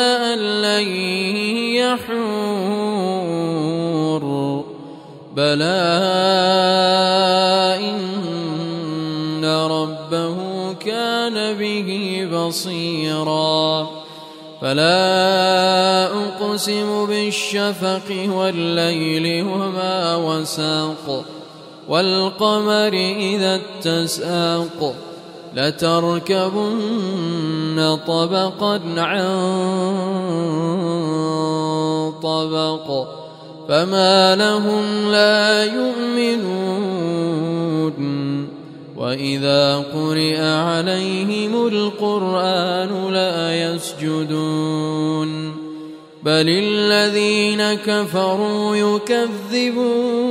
أن لن يحور. بلى إن ربه كان به بصيرا. فلا أقسم بالشفق والليل وما وساق. والقمر إذا اتساق. لتركبن طبقا عن طبق فما لهم لا يؤمنون. وإذا قرئ عليهم القرآن لا يسجدون. بل الذين كفروا يكذبون.